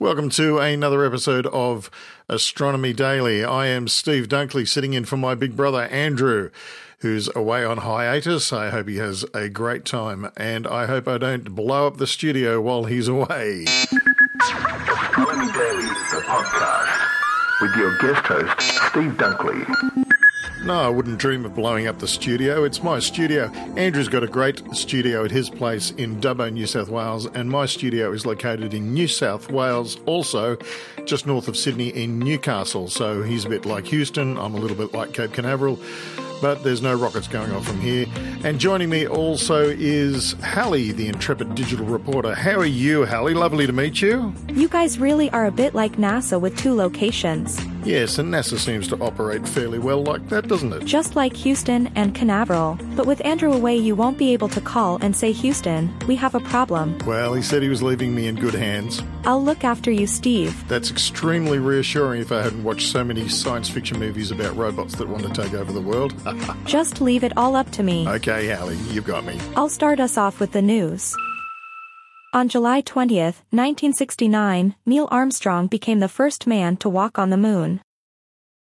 Welcome to another episode of Astronomy Daily. I am Steve Dunkley sitting in for my big brother Andrew, who's away on hiatus. I hope he has a great time and I hope I don't blow up the studio while he's away. Astronomy Daily, the podcast, with your guest host, Steve Dunkley. No, I wouldn't dream of blowing up the studio. It's my studio. Andrew's got a great studio at his place in Dubbo, New South Wales, and my studio is located in New South Wales, also just north of Sydney in Newcastle. So he's a bit like Houston. I'm a little bit like Cape Canaveral but there's no rockets going off from here. And joining me also is Halley, the intrepid digital reporter. How are you, Halley? Lovely to meet you. You guys really are a bit like NASA with two locations. Yes, and NASA seems to operate fairly well like that, doesn't it? Just like Houston and Canaveral. But with Andrew away, you won't be able to call and say, Houston, we have a problem. Well, he said he was leaving me in good hands. I'll look after you, Steve. That's extremely reassuring if I hadn't watched so many science fiction movies about robots that want to take over the world. Just leave it all up to me. Okay, Halley, you've got me. I'll start us off with the news. On July 20, 1969, Neil Armstrong became the first man to walk on the moon.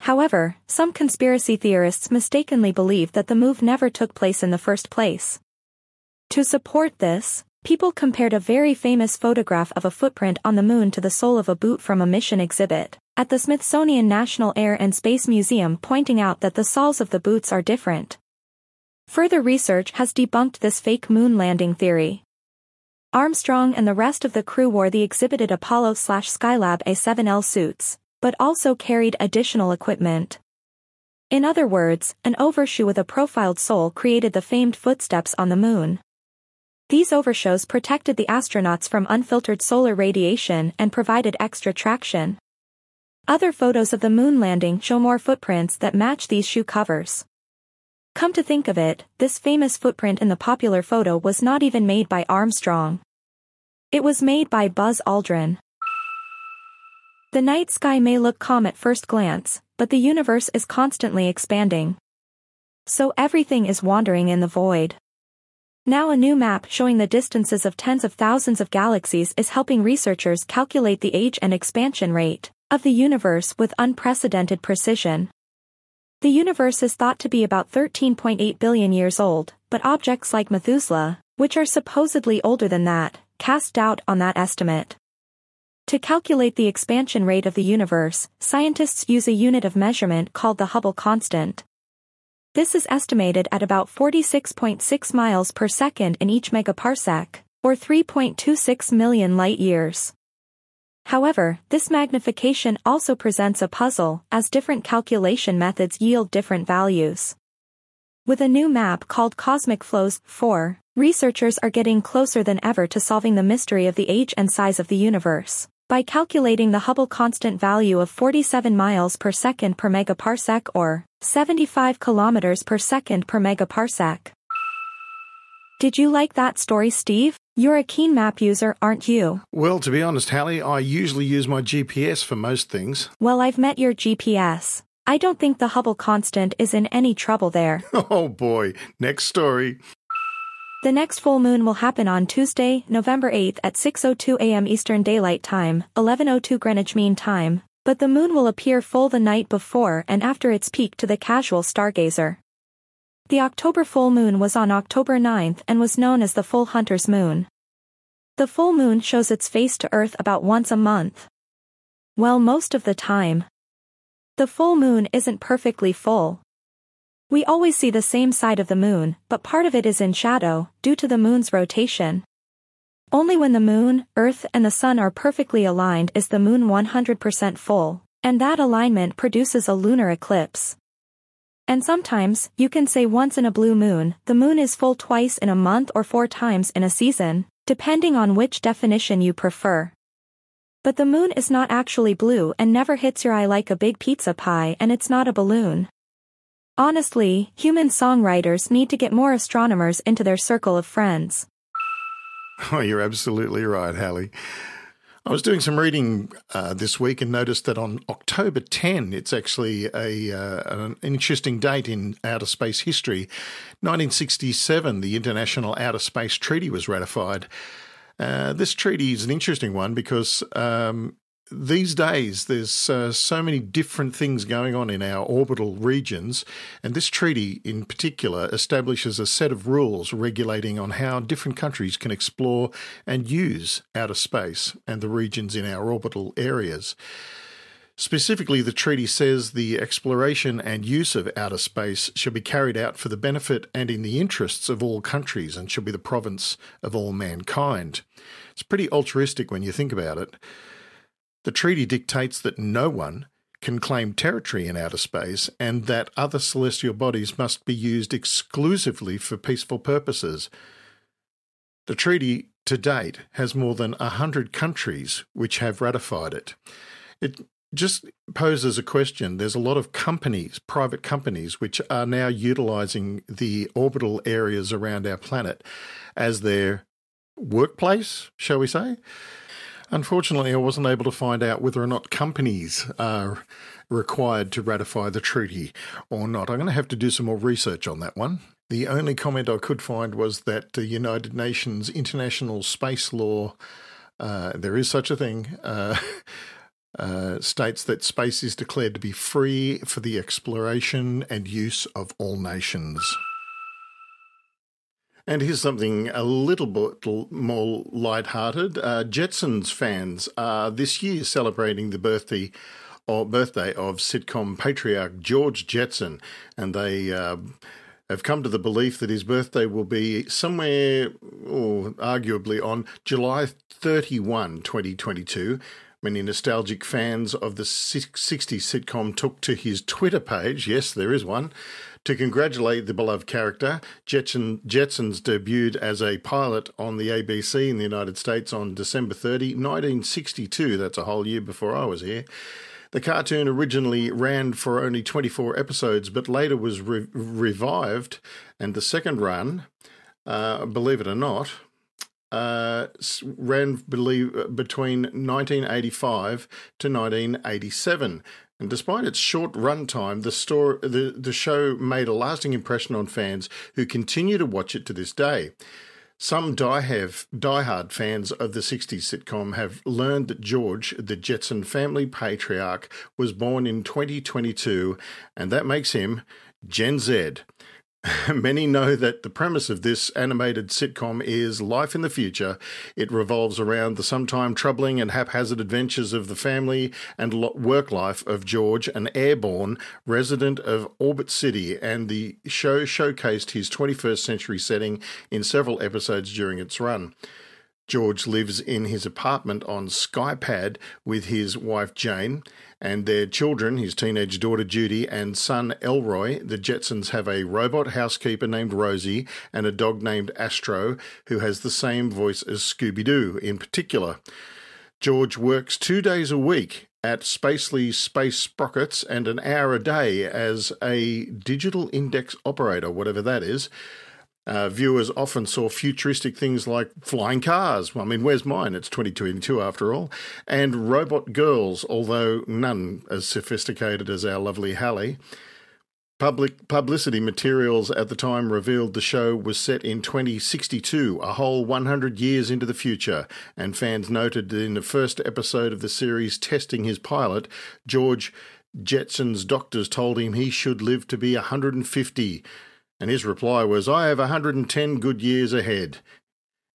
However, some conspiracy theorists mistakenly believe that the move never took place in the first place. To support this, people compared a very famous photograph of a footprint on the moon to the sole of a boot from a mission exhibit at the Smithsonian National Air and Space Museum pointing out that the soles of the boots are different. Further research has debunked this fake moon landing theory. Armstrong and the rest of the crew wore the exhibited Apollo-Skylab A7L suits, but also carried additional equipment. In other words, an overshoe with a profiled sole created the famed footsteps on the moon. These overshoes protected the astronauts from unfiltered solar radiation and provided extra traction. Other photos of the moon landing show more footprints that match these shoe covers. Come to think of it, this famous footprint in the popular photo was not even made by Armstrong. It was made by Buzz Aldrin. The night sky may look calm at first glance, but the universe is constantly expanding. So everything is wandering in the void. Now a new map showing the distances of tens of thousands of galaxies is helping researchers calculate the age and expansion rate of the universe with unprecedented precision. The universe is thought to be about 13.8 billion years old, but objects like Methuselah, which are supposedly older than that, cast doubt on that estimate. To calculate the expansion rate of the universe, scientists use a unit of measurement called the Hubble constant. This is estimated at about 46.6 miles per second in each megaparsec, or 3.26 million light-years. However, this magnification also presents a puzzle, as different calculation methods yield different values. With a new map called Cosmic Flows 4, researchers are getting closer than ever to solving the mystery of the age and size of the universe. By calculating the Hubble constant value of 47 miles per second per megaparsec or 75 kilometers per second per megaparsec. Did you like that story, Steve? You're a keen map user, aren't you? Well, to be honest, Halley, I usually use my GPS for most things. Well, I've met your GPS. I don't think the Hubble constant is in any trouble there. Oh boy, next story. The next full moon will happen on Tuesday, November 8th at 6.02 a.m. Eastern Daylight Time, 11.02 Greenwich Mean Time, but the moon will appear full the night before and after its peak to the casual stargazer. The October full moon was on October 9th and was known as the full hunter's moon. The full moon shows its face to Earth about once a month. Well most of the time. The full moon isn't perfectly full. We always see the same side of the moon, but part of it is in shadow, due to the moon's rotation. Only when the moon, earth and the sun are perfectly aligned is the moon 100% full, and that alignment produces a lunar eclipse. And sometimes, you can say once in a blue moon, the moon is full twice in a month or four times in a season, depending on which definition you prefer. But the moon is not actually blue and never hits your eye like a big pizza pie and it's not a balloon. Honestly, human songwriters need to get more astronomers into their circle of friends. Oh, you're absolutely right, Halley. I was doing some reading uh, this week and noticed that on October 10, it's actually a uh, an interesting date in outer space history. 1967, the International Outer Space Treaty was ratified. Uh, this treaty is an interesting one because um, these days there's uh, so many different things going on in our orbital regions, and this treaty in particular establishes a set of rules regulating on how different countries can explore and use outer space and the regions in our orbital areas. Specifically, the treaty says the exploration and use of outer space shall be carried out for the benefit and in the interests of all countries and shall be the province of all mankind. It's pretty altruistic when you think about it. The treaty dictates that no one can claim territory in outer space and that other celestial bodies must be used exclusively for peaceful purposes. The treaty to date has more than 100 countries which have ratified it. It just poses a question. There's a lot of companies, private companies, which are now utilizing the orbital areas around our planet as their workplace, shall we say? Unfortunately, I wasn't able to find out whether or not companies are required to ratify the treaty or not. I'm going to have to do some more research on that one. The only comment I could find was that the United Nations International Space Law, uh, there is such a thing, uh, uh, states that space is declared to be free for the exploration and use of all nations. And here's something a little bit more light-hearted. Uh, Jetsons fans are this year celebrating the birthday or birthday of sitcom patriarch George Jetson, and they uh, have come to the belief that his birthday will be somewhere, or arguably on July 31, 2022. Many nostalgic fans of the 60s sitcom took to his Twitter page, yes, there is one, to congratulate the beloved character, Jetson, Jetsons debuted as a pilot on the ABC in the United States on December 30, 1962. That's a whole year before I was here. The cartoon originally ran for only 24 episodes, but later was re- revived, and the second run, uh, believe it or not, uh, ran believe, between 1985 to 1987. And despite its short runtime, the, store, the, the show made a lasting impression on fans who continue to watch it to this day. Some die-have, die-hard fans of the 60s sitcom have learned that George, the Jetson family patriarch, was born in 2022, and that makes him Gen Z. Many know that the premise of this animated sitcom is life in the future. It revolves around the sometime troubling and haphazard adventures of the family and work life of George, an airborne resident of Orbit City, and the show showcased his 21st century setting in several episodes during its run. George lives in his apartment on Skypad with his wife Jane and their children, his teenage daughter Judy and son Elroy. The Jetsons have a robot housekeeper named Rosie and a dog named Astro who has the same voice as Scooby Doo in particular. George works two days a week at Spacely Space Sprockets and an hour a day as a digital index operator, whatever that is. Uh, viewers often saw futuristic things like flying cars. Well, I mean, where's mine? It's 2022 after all. And robot girls, although none as sophisticated as our lovely Halley. Public publicity materials at the time revealed the show was set in 2062, a whole 100 years into the future, and fans noted that in the first episode of the series testing his pilot, George Jetson's doctors told him he should live to be 150, and his reply was, I have 110 good years ahead,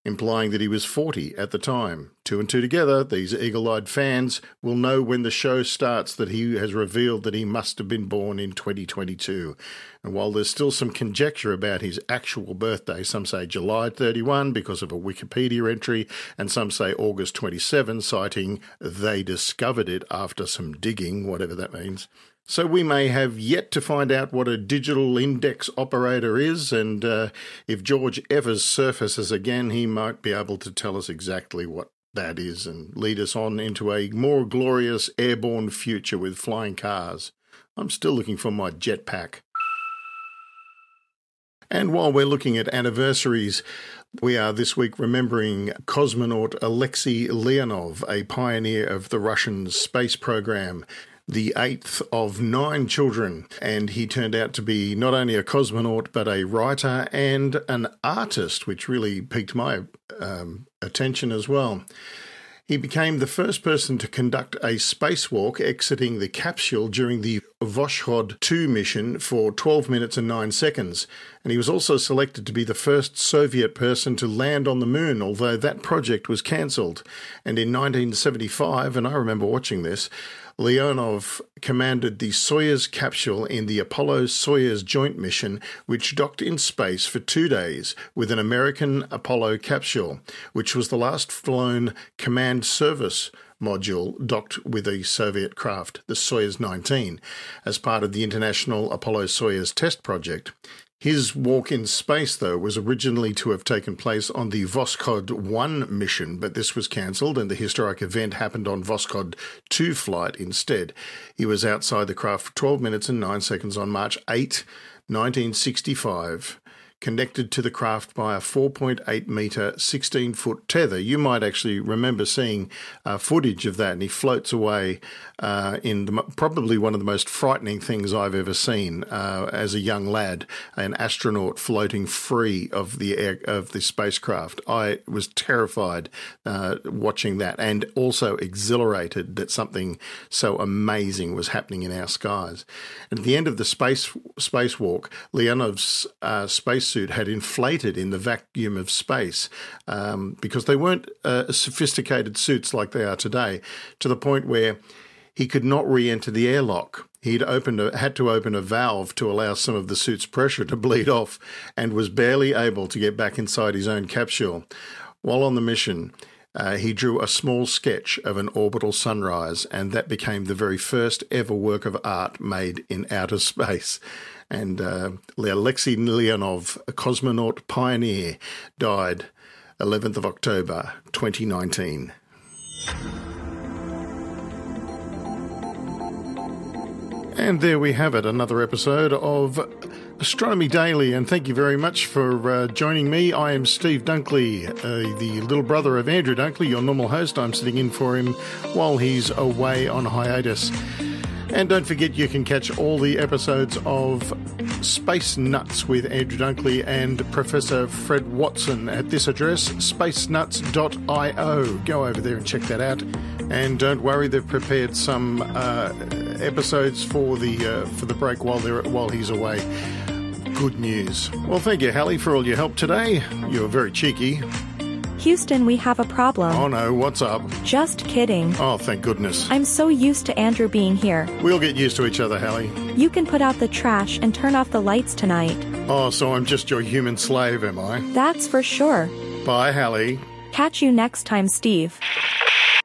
implying that he was 40 at the time. Two and two together, these eagle eyed fans will know when the show starts that he has revealed that he must have been born in 2022. And while there's still some conjecture about his actual birthday, some say July 31 because of a Wikipedia entry, and some say August 27, citing they discovered it after some digging, whatever that means. So we may have yet to find out what a digital index operator is, and uh, if George ever surfaces again, he might be able to tell us exactly what that is and lead us on into a more glorious airborne future with flying cars. I'm still looking for my jetpack. And while we're looking at anniversaries, we are this week remembering cosmonaut Alexei Leonov, a pioneer of the Russian space program the eighth of nine children, and he turned out to be not only a cosmonaut but a writer and an artist, which really piqued my um, attention as well. He became the first person to conduct a spacewalk exiting the capsule during the Voskhod 2 mission for 12 minutes and 9 seconds. And he was also selected to be the first Soviet person to land on the moon, although that project was cancelled. And in 1975, and I remember watching this, Leonov commanded the Soyuz capsule in the Apollo Soyuz joint mission, which docked in space for two days with an American Apollo capsule, which was the last flown command service module docked with a Soviet craft, the Soyuz 19, as part of the International Apollo Soyuz test project. His walk in space, though, was originally to have taken place on the Voskhod 1 mission, but this was cancelled and the historic event happened on Voskhod 2 flight instead. He was outside the craft for 12 minutes and 9 seconds on March 8, 1965 connected to the craft by a 4.8 metre, 16 foot tether. You might actually remember seeing uh, footage of that, and he floats away uh, in the, probably one of the most frightening things I've ever seen uh, as a young lad, an astronaut floating free of the air, of the spacecraft. I was terrified uh, watching that, and also exhilarated that something so amazing was happening in our skies. And at the end of the space spacewalk, Leonov's uh, had inflated in the vacuum of space um, because they weren't uh, sophisticated suits like they are today, to the point where he could not re-enter the airlock. He'd opened a, had to open a valve to allow some of the suit's pressure to bleed off, and was barely able to get back inside his own capsule. While on the mission, uh, he drew a small sketch of an orbital sunrise, and that became the very first ever work of art made in outer space. And uh, Alexei Leonov, a cosmonaut pioneer, died 11th of October 2019. And there we have it, another episode of Astronomy Daily. And thank you very much for uh, joining me. I am Steve Dunkley, uh, the little brother of Andrew Dunkley, your normal host. I'm sitting in for him while he's away on hiatus. And don't forget, you can catch all the episodes of Space Nuts with Andrew Dunkley and Professor Fred Watson at this address, spacenuts.io. Go over there and check that out. And don't worry, they've prepared some uh, episodes for the uh, for the break while they're while he's away. Good news. Well, thank you, Halley, for all your help today. You're very cheeky. Houston, we have a problem. Oh no, what's up? Just kidding. Oh, thank goodness. I'm so used to Andrew being here. We'll get used to each other, Halley. You can put out the trash and turn off the lights tonight. Oh, so I'm just your human slave, am I? That's for sure. Bye, Halley. Catch you next time, Steve.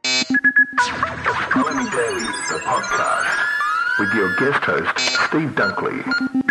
Astronomy Daily, the podcast, with your guest host, Steve Dunkley.